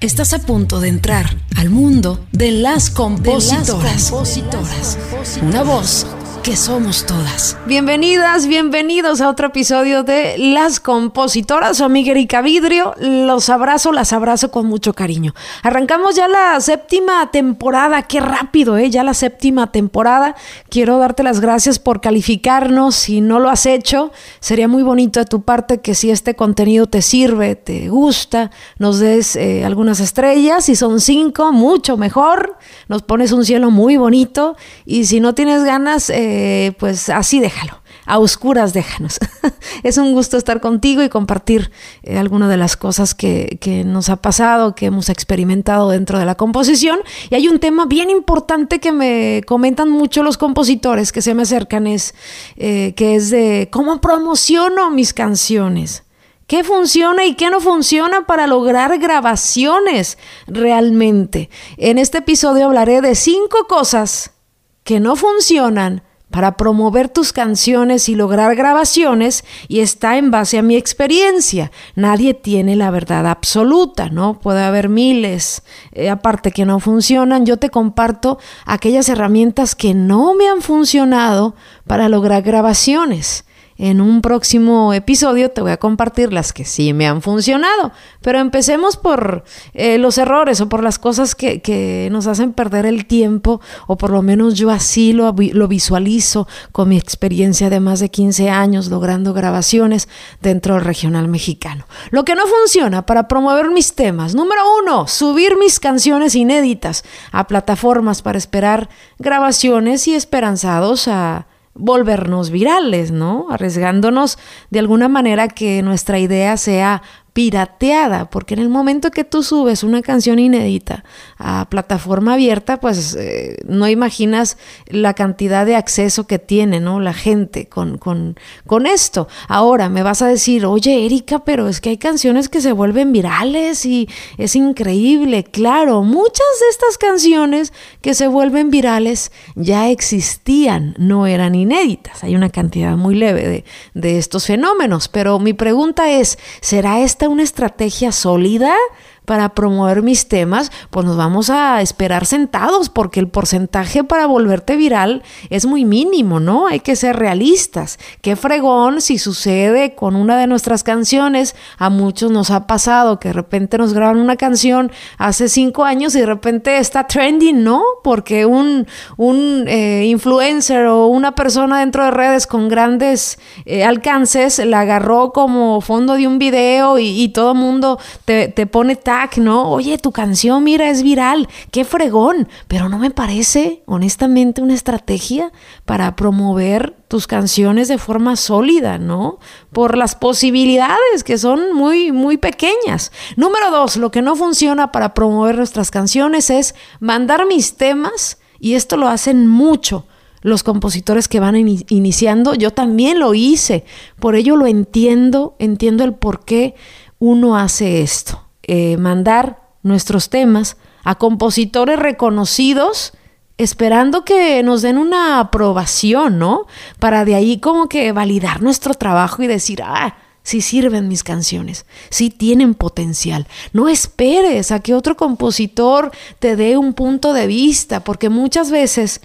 Estás a punto de entrar al mundo de las compositoras. Una voz que somos todas. Bienvenidas, bienvenidos a otro episodio de Las Compositoras. Soy amiga Erika Vidrio. Los abrazo, las abrazo con mucho cariño. Arrancamos ya la séptima temporada. Qué rápido, ¿eh? Ya la séptima temporada. Quiero darte las gracias por calificarnos. Si no lo has hecho, sería muy bonito de tu parte que si este contenido te sirve, te gusta, nos des eh, algunas estrellas. Si son cinco, mucho mejor. Nos pones un cielo muy bonito. Y si no tienes ganas, eh, eh, pues así déjalo. A oscuras déjanos. es un gusto estar contigo y compartir eh, algunas de las cosas que, nos ha pasado, que hemos experimentado dentro de la composición. Y hay un tema bien importante que me comentan mucho los compositores que se me acercan, es eh, que es de cómo promociono mis canciones. ¿Qué funciona y qué no funciona para lograr grabaciones realmente? En este episodio hablaré de cinco cosas que no funcionan para promover tus canciones y lograr grabaciones y está en base a mi experiencia. Nadie tiene la verdad absoluta, ¿no? Puede haber miles, eh, aparte que no funcionan. Yo te comparto aquellas herramientas que no me han funcionado para lograr grabaciones. En un próximo episodio te voy a compartir las que sí me han funcionado. Pero empecemos por eh, los errores o por las cosas que, nos hacen perder el tiempo, o por lo menos yo así lo, lo visualizo con mi experiencia de más de 15 años logrando grabaciones dentro del regional mexicano. Lo que no funciona para promover mis temas. Número uno, subir mis canciones inéditas a plataformas para esperar grabaciones y esperanzados a volvernos virales, ¿no? Arriesgándonos de alguna manera que nuestra idea sea pirateada, porque en el momento que tú subes una canción inédita a plataforma abierta, pues eh, no imaginas la cantidad de acceso que tiene, ¿no? La gente con, con, con esto. Ahora me vas a decir, oye, Erika, pero es que hay canciones que se vuelven virales y es increíble. Claro, muchas de estas canciones que se vuelven virales ya existían, no eran inéditas. Hay una cantidad muy leve de, de estos fenómenos, pero mi pregunta es, ¿será esta una estrategia sólida para promover mis temas, pues nos vamos a esperar sentados porque el porcentaje para volverte viral es muy mínimo, ¿no? Hay que ser realistas. Qué fregón si sucede con una de nuestras canciones. A muchos nos ha pasado que de repente nos graban una canción hace cinco años y de repente está trending, ¿no? Porque un, un eh, influencer o una persona dentro de redes con grandes eh, alcances la agarró como fondo de un video y, todo el mundo te, te pone ¿no? Oye, tu canción, mira, es viral, qué fregón, pero no me parece, honestamente, una estrategia para promover tus canciones de forma sólida, ¿no? Por las posibilidades que son muy, muy pequeñas. Número dos, lo que no funciona para promover nuestras canciones es mandar mis temas, y esto lo hacen mucho los compositores que van iniciando, yo también lo hice, por ello lo entiendo, entiendo el por qué uno hace esto. Eh, mandar nuestros temas a compositores reconocidos esperando que nos den una aprobación, ¿no? Para de ahí como que validar nuestro trabajo y decir, ah, sí sirven mis canciones, sí tienen potencial. No esperes a que otro compositor te dé un punto de vista, porque muchas veces,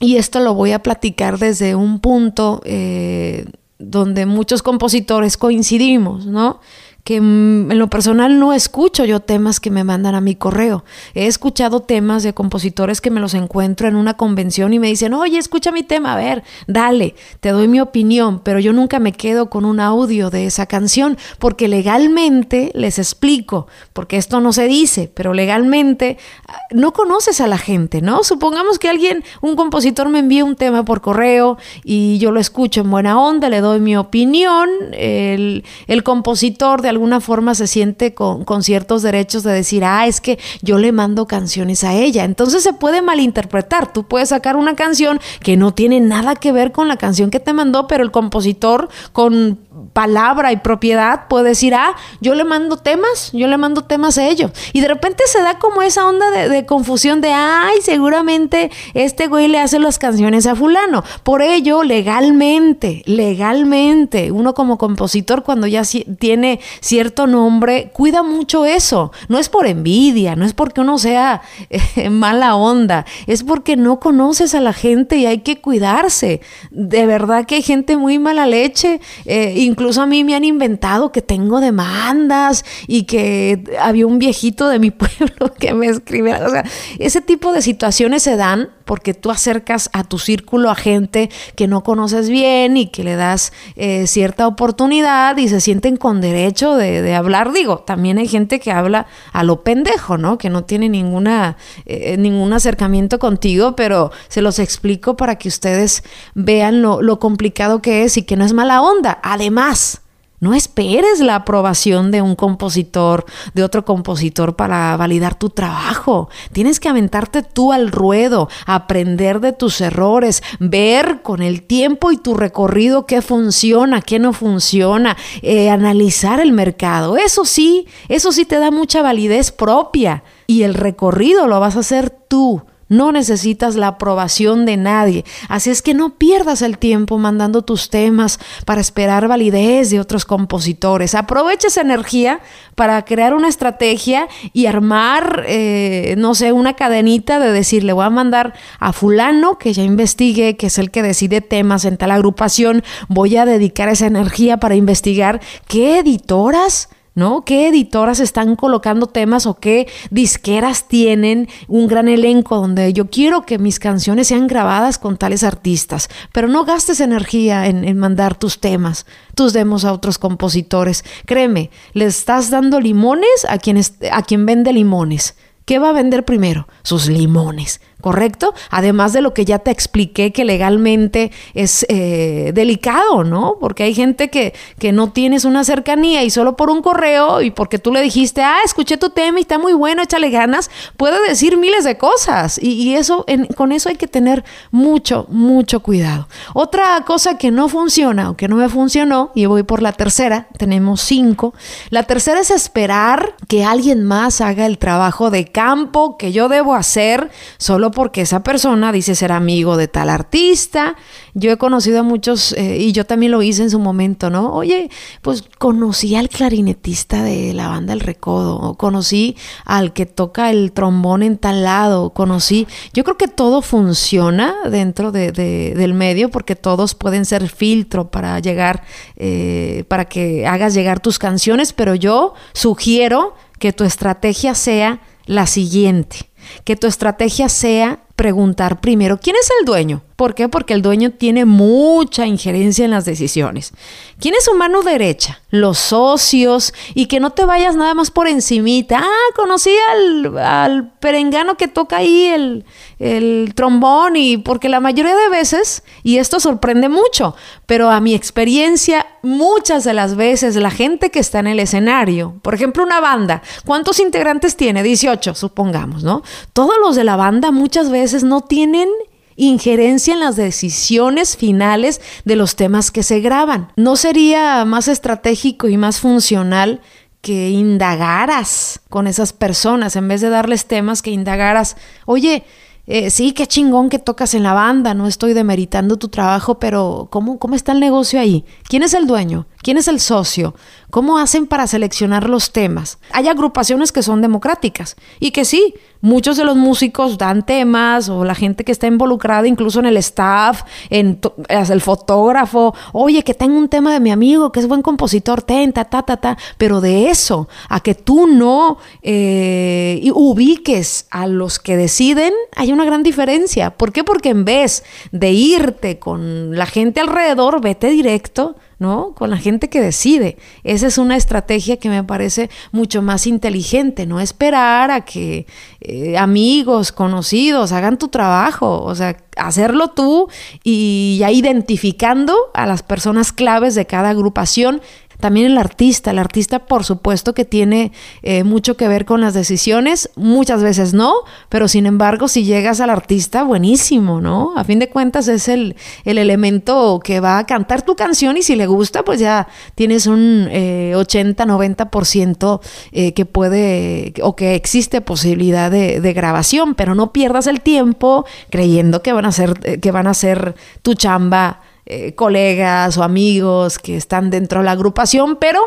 y esto lo voy a platicar desde un punto eh, donde muchos compositores coincidimos, ¿no? Que mm, en lo personal no escucho yo temas que me mandan a mi correo. He escuchado temas de compositores que me los encuentro en una convención y me dicen, oye, escucha mi tema, a ver, dale, te doy mi opinión, pero yo nunca me quedo con un audio de esa canción porque legalmente les explico, porque esto no se dice, pero legalmente ah, no conoces a la gente, ¿no? Supongamos que alguien, un compositor me envía un tema por correo y yo lo escucho en buena onda, le doy mi opinión, el, el compositor de alguna forma se siente con, ciertos derechos de decir, ah, es que yo le mando canciones a ella. Entonces se puede malinterpretar. Tú puedes sacar una canción que no tiene nada que ver con la canción que te mandó, pero el compositor con palabra y propiedad puede decir, ah, yo le mando temas, yo le mando temas a ellos. Y de repente se da como esa onda de, confusión de, ay, seguramente este güey le hace las canciones a fulano. Por ello, legalmente, legalmente, uno como compositor cuando ya tiene cierto nombre, cuida mucho eso. No es por envidia, no es porque uno sea eh, mala onda, es porque no conoces a la gente y hay que cuidarse. De verdad que hay gente muy mala leche. Eh, incluso a mí me han inventado que tengo demandas y que había un viejito de mi pueblo que me escribía. O sea, ese tipo de situaciones se dan porque tú acercas a tu círculo a gente que no conoces bien y que le das eh, cierta oportunidad y se sienten con derecho de, hablar. Digo, también hay gente que habla a lo pendejo, ¿no? Que no tiene ninguna, eh, ningún acercamiento contigo, pero se los explico para que ustedes vean lo, lo complicado que es y que no es mala onda. Además, no esperes la aprobación de un compositor, de otro compositor para validar tu trabajo. Tienes que aventarte tú al ruedo, aprender de tus errores, ver con el tiempo y tu recorrido qué funciona, qué no funciona, eh, analizar el mercado. Eso sí, eso sí te da mucha validez propia y el recorrido lo vas a hacer tú no necesitas la aprobación de nadie. Así es que no pierdas el tiempo mandando tus temas para esperar validez de otros compositores. Aprovecha esa energía para crear una estrategia y armar, eh, no sé, una cadenita de decir, le voy a mandar a fulano que ya investigue, que es el que decide temas en tal agrupación. Voy a dedicar esa energía para investigar qué editoras ¿no? ¿Qué editoras están colocando temas o qué disqueras tienen un gran elenco donde yo quiero que mis canciones sean grabadas con tales artistas? Pero no gastes energía en, mandar tus temas, tus demos a otros compositores. Créeme, le estás dando limones a a quien vende limones. ¿Qué va a vender primero? Sus limones. ¿Correcto? Además de lo que ya te expliqué que legalmente es eh, delicado, ¿no? Porque hay gente que, que no tienes una cercanía y solo por un correo y porque tú le dijiste, ah, escuché tu tema y está muy bueno, échale ganas, puede decir miles de cosas y, eso, con eso hay que tener mucho, mucho cuidado. Otra cosa que no funciona o que no me funcionó, y voy por la tercera, tenemos cinco, la tercera es esperar que alguien más haga el trabajo de campo que yo debo hacer solo porque esa persona dice ser amigo de tal artista. Yo he conocido a muchos, eh, y yo también lo hice en su momento, ¿no? Oye, pues conocí al clarinetista de la banda El Recodo, o conocí al que toca el trombón en tal lado, conocí. Yo creo que todo funciona dentro de, del medio porque todos pueden ser filtro para llegar, eh, para que hagas llegar tus canciones, pero yo sugiero que tu estrategia sea la siguiente que tu estrategia sea preguntar primero, ¿quién es el dueño? ¿Por qué? Porque el dueño tiene mucha injerencia en las decisiones. ¿Quién es su mano derecha? Los socios y que no te vayas nada más por encimita. Ah, conocí al, perengano que toca ahí el, el trombón y porque la mayoría de veces, y esto sorprende mucho, pero a mi experiencia, muchas de las veces la gente que está en el escenario, por ejemplo una banda, ¿cuántos integrantes tiene? 18, supongamos, ¿no? Todos los de la banda muchas veces no tienen injerencia en las decisiones finales de los temas que se graban. ¿No sería más estratégico y más funcional que indagaras con esas personas en vez de darles temas que indagaras, oye, eh, sí, qué chingón que tocas en la banda, no estoy demeritando tu trabajo, pero ¿cómo, ¿cómo está el negocio ahí? ¿Quién es el dueño? ¿Quién es el socio? ¿Cómo hacen para seleccionar los temas? Hay agrupaciones que son democráticas y que sí, muchos de los músicos dan temas o la gente que está involucrada incluso en el staff, en el fotógrafo, oye, que tengo un tema de mi amigo que es buen compositor, ten, ta, ta, ta, ta, pero de eso, a que tú no eh, ubiques a los que deciden, hay una gran diferencia. ¿Por qué? Porque en vez de irte con la gente alrededor, vete directo ¿no? Con la gente que decide. Esa es una estrategia que me parece mucho más inteligente, no esperar a que eh, amigos, conocidos hagan tu trabajo, o sea, hacerlo tú y ya identificando a las personas claves de cada agrupación también el artista. El artista, por supuesto, que tiene eh, mucho que ver con las decisiones, muchas veces no, pero sin embargo, si llegas al artista, buenísimo, ¿no? A fin de cuentas es el, el elemento que va a cantar tu canción y si le gusta, pues ya tienes un 80-90% eh, eh, que puede o que existe posibilidad de, de, grabación, pero no pierdas el tiempo creyendo que van a ser, que van a ser tu chamba eh, colegas o amigos que están dentro de la agrupación, pero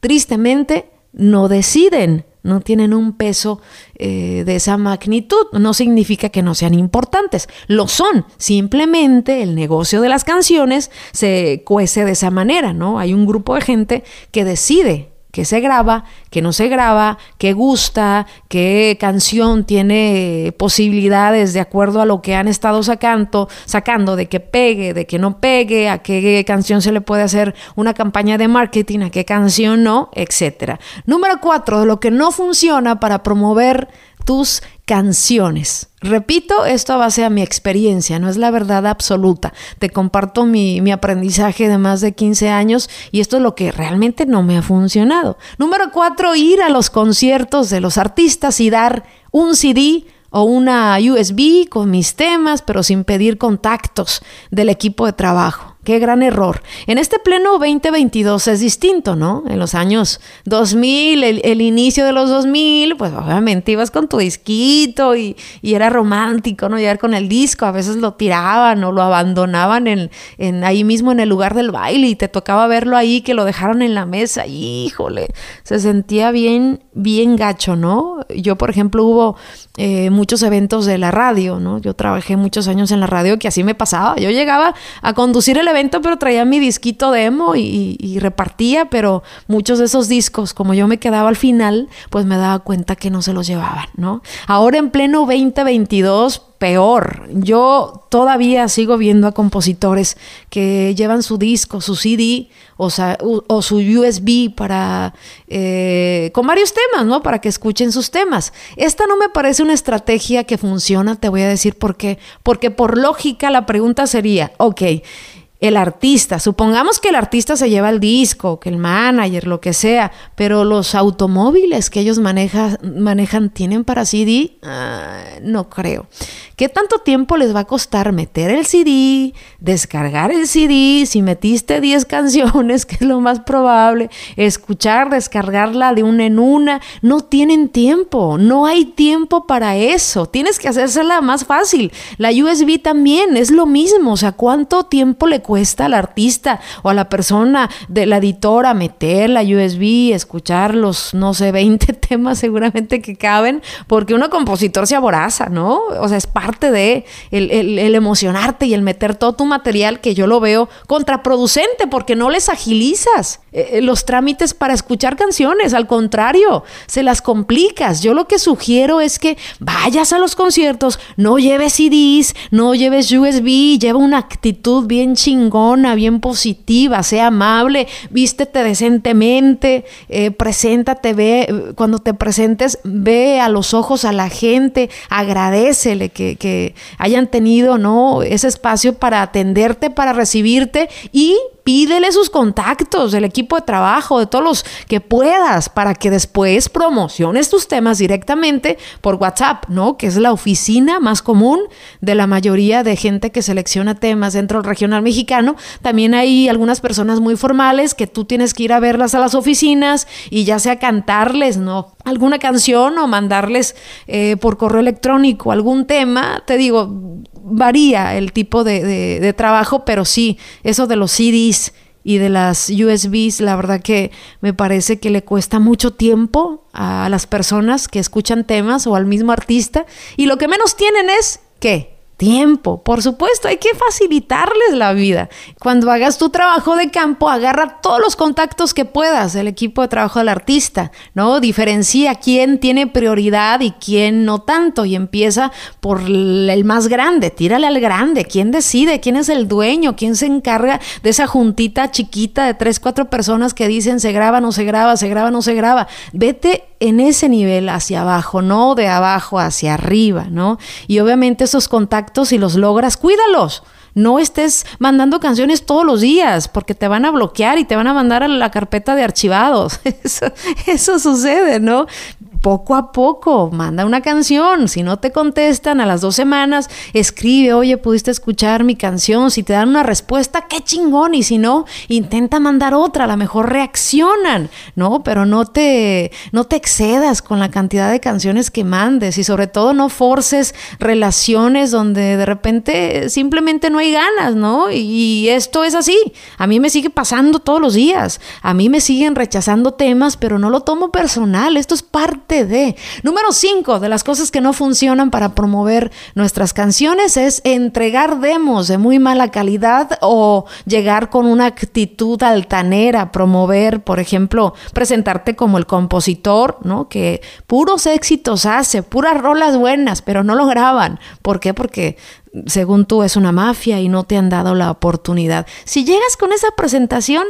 tristemente no deciden, no tienen un peso eh, de esa magnitud. No significa que no sean importantes, lo son. Simplemente el negocio de las canciones se cuece de esa manera, ¿no? Hay un grupo de gente que decide que se graba, que no se graba, que gusta, qué canción tiene posibilidades de acuerdo a lo que han estado sacando, sacando de que pegue, de que no pegue, a qué canción se le puede hacer una campaña de marketing, a qué canción no, etcétera. Número cuatro, lo que no funciona para promover tus canciones. Repito, esto a base de mi experiencia, no es la verdad absoluta. Te comparto mi, mi, aprendizaje de más de 15 años y esto es lo que realmente no me ha funcionado. Número cuatro, ir a los conciertos de los artistas y dar un CD o una USB con mis temas, pero sin pedir contactos del equipo de trabajo. Qué gran error. En este pleno 2022 es distinto, ¿no? En los años 2000, el, inicio de los 2000, pues obviamente ibas con tu disquito y, era romántico, ¿no? Llegar con el disco, a veces lo tiraban o lo abandonaban en, en, ahí mismo en el lugar del baile y te tocaba verlo ahí, que lo dejaron en la mesa. Híjole, se sentía bien, bien gacho, ¿no? Yo, por ejemplo, hubo eh, muchos eventos de la radio, ¿no? Yo trabajé muchos años en la radio que así me pasaba. Yo llegaba a conducir el evento, pero traía mi disquito demo y, repartía, pero muchos de esos discos, como yo me quedaba al final, pues me daba cuenta que no se los llevaban, ¿no? Ahora en pleno 2022, peor. Yo todavía sigo viendo a compositores que llevan su disco, su CD o, o su USB para eh, con varios temas, ¿no? Para que escuchen sus temas. Esta no me parece una estrategia que funciona. Te voy a decir por qué. Porque por lógica la pregunta sería, ok el artista. Supongamos que el artista se lleva el disco, que el manager, lo que sea, pero los automóviles que ellos manejan tienen para CD, ah, no creo. ¿Qué tanto tiempo les va a costar meter el CD, descargar el CD, si metiste 10 canciones, que es lo más probable, escuchar, descargarla de una en una? No tienen tiempo, no hay tiempo para eso. Tienes que hacérsela más fácil. La USB también es lo mismo, o sea, ¿cuánto tiempo le cuesta al artista o a la persona de la editora meter la USB, escuchar los, no sé, 20 temas seguramente que caben? Porque uno compositor se aboraza, ¿no? O sea, es parte de el, emocionarte y el meter todo tu material que yo lo veo contraproducente porque no les agilizas eh, eh, los trámites para escuchar canciones, al contrario, se las complicas. Yo lo que sugiero es que vayas a los conciertos, no lleves CDs, no lleves USB, lleva una actitud bien bien positiva, sea amable, vístete decentemente, eh, preséntate, ve, cuando te presentes, ve a los ojos a la gente, agradecele que que, hayan tenido ¿no? ese espacio para atenderte, para recibirte y pídele sus contactos del equipo de trabajo, de todos los que puedas, para que después promociones tus temas directamente por WhatsApp, ¿no? Que es la oficina más común de la mayoría de gente que selecciona temas dentro del regional mexicano. También hay algunas personas muy formales que tú tienes que ir a verlas a las oficinas y ya sea cantarles, ¿no? Alguna canción o mandarles eh, por correo electrónico algún tema. Te digo, varía el tipo de, trabajo, pero sí, eso de los CDs y de las USBs, la verdad que me parece que le cuesta mucho tiempo a las personas que escuchan temas o al mismo artista y lo que menos tienen es, ¿qué? Tiempo. Por supuesto, hay que facilitarles la vida. Cuando hagas tu trabajo de campo, agarra todos los contactos que puedas del equipo de trabajo del artista, ¿no? Diferencia quién tiene prioridad y quién no tanto y empieza por el más grande, tírale al grande, quién decide, quién es el dueño, quién se encarga de esa juntita chiquita de tres, cuatro personas que dicen se graba, no se graba, se graba, no se graba. Vete en ese nivel hacia abajo, no de abajo hacia arriba, ¿no? Y obviamente esos contactos, si los logras, cuídalos. no estés mandando canciones todos los días porque te van a bloquear y te van a mandar a la carpeta de archivados. Eso, sucede, ¿no? Poco a poco, manda una canción. Si no te contestan a las dos semanas, escribe, oye, pudiste escuchar mi canción. Si te dan una respuesta, qué chingón. Y si no, intenta mandar otra. A lo mejor reaccionan, ¿no? Pero no te, no te excedas con la cantidad de canciones que mandes. Y sobre todo no forces relaciones donde de repente simplemente no hay ganas, ¿no? Y esto es así. A mí me sigue pasando todos los días. A mí me siguen rechazando temas, pero no lo tomo personal. Esto es parte de. Número 5 de las cosas que no funcionan para promover nuestras canciones es entregar demos de muy mala calidad o llegar con una actitud altanera, promover, por ejemplo, presentarte como el compositor, ¿no? Que puros éxitos hace, puras rolas buenas, pero no lo graban. ¿Por qué? Porque según tú es una mafia y no te han dado la oportunidad. Si llegas con esa presentación,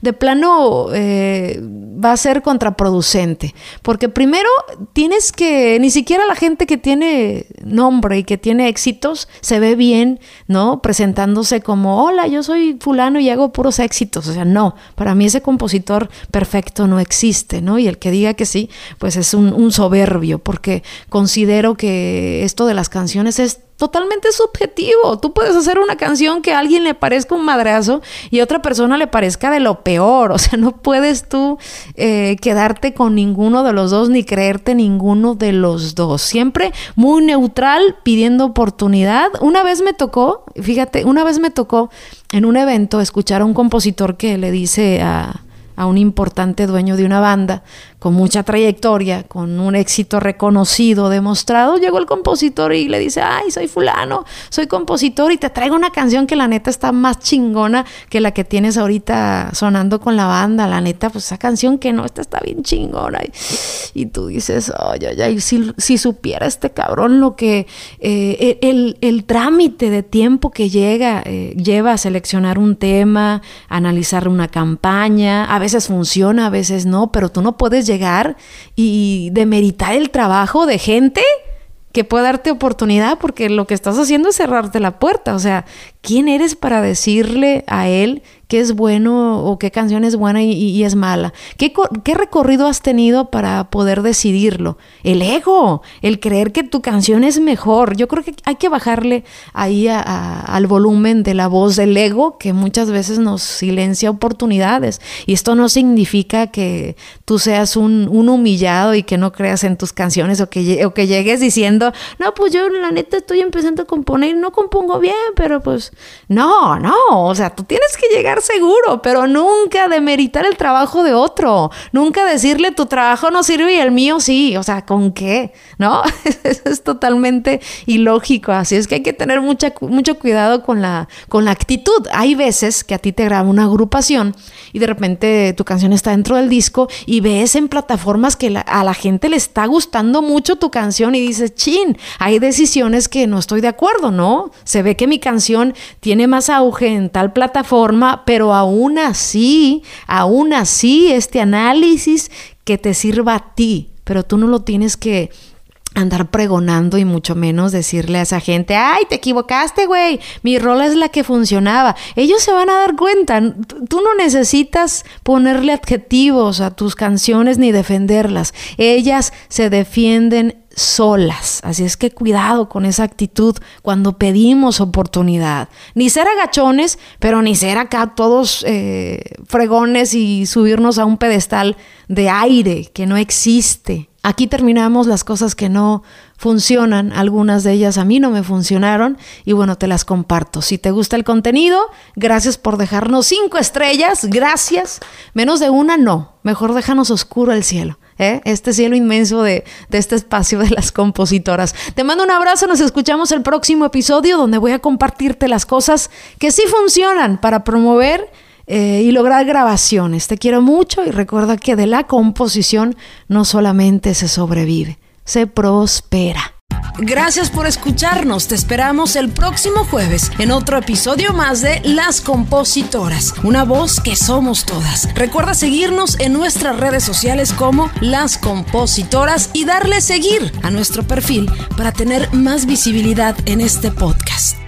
de plano eh, va a ser contraproducente, porque primero tienes que, ni siquiera la gente que tiene nombre y que tiene éxitos se ve bien, ¿no? Presentándose como, hola, yo soy fulano y hago puros éxitos, o sea, no, para mí ese compositor perfecto no existe, ¿no? Y el que diga que sí, pues es un, un soberbio, porque considero que esto de las canciones es totalmente subjetivo. Tú puedes hacer una canción que a alguien le parezca un madrazo y a otra persona le parezca de lo peor. O sea, no puedes tú eh, quedarte con ninguno de los dos ni creerte ninguno de los dos. Siempre muy neutral, pidiendo oportunidad. Una vez me tocó, fíjate, una vez me tocó en un evento escuchar a un compositor que le dice a, a un importante dueño de una banda, con mucha trayectoria, con un éxito reconocido, demostrado, llegó el compositor y le dice, ay, soy fulano, soy compositor y te traigo una canción que la neta está más chingona que la que tienes ahorita sonando con la banda, la neta, pues esa canción que no, esta está bien chingona. Y, tú dices, ay, ay, ay, si, si, supiera este cabrón lo que, eh, el, el, trámite de tiempo que llega, eh, lleva a seleccionar un tema, analizar una campaña, a veces funciona, a veces no, pero tú no puedes llegar llegar y demeritar el trabajo de gente que puede darte oportunidad porque lo que estás haciendo es cerrarte la puerta. O sea, ¿quién eres para decirle a él qué es bueno o qué canción es buena y, es mala. ¿Qué, ¿Qué, recorrido has tenido para poder decidirlo? El ego, el creer que tu canción es mejor. Yo creo que hay que bajarle ahí al volumen de la voz del ego que muchas veces nos silencia oportunidades. Y esto no significa que tú seas un, humillado y que no creas en tus canciones o que, o que llegues diciendo, no, pues yo la neta estoy empezando a componer, no compongo bien, pero pues no, no, o sea, tú tienes que llegar seguro, pero nunca demeritar el trabajo de otro. Nunca decirle tu trabajo no sirve y el mío sí. O sea, ¿con qué? ¿No? es totalmente ilógico. Así es que hay que tener mucha, mucho cuidado con la, con la actitud. Hay veces que a ti te graba una agrupación y de repente tu canción está dentro del disco y ves en plataformas que a la gente le está gustando mucho tu canción y dices, chin, hay decisiones que no estoy de acuerdo, ¿no? Se ve que mi canción tiene más auge en tal plataforma, pero aún así, aún así, este análisis que te sirva a ti, pero tú no lo tienes que andar pregonando y mucho menos decirle a esa gente, ay, te equivocaste, güey, mi rol es la que funcionaba. Ellos se van a dar cuenta, tú no necesitas ponerle adjetivos a tus canciones ni defenderlas, ellas se defienden solas. Así es que cuidado con esa actitud cuando pedimos oportunidad. Ni ser agachones, pero ni ser acá todos eh, fregones y subirnos a un pedestal de aire que no existe. Aquí terminamos las cosas que no funcionan, algunas de ellas a mí no me funcionaron y bueno, te las comparto. Si te gusta el contenido, gracias por dejarnos cinco estrellas, gracias. Menos de una, no. Mejor déjanos oscuro el cielo. ¿Eh? este cielo inmenso de, este espacio de las compositoras. Te mando un abrazo, nos escuchamos el próximo episodio donde voy a compartirte las cosas que sí funcionan para promover eh, y lograr grabaciones. Te quiero mucho y recuerda que de la composición no solamente se sobrevive, se prospera. Gracias por escucharnos. Te esperamos el próximo jueves en otro episodio más de Las Compositoras, una voz que somos todas. Recuerda seguirnos en nuestras redes sociales como Las Compositoras y darle seguir a nuestro perfil para tener más visibilidad en este podcast.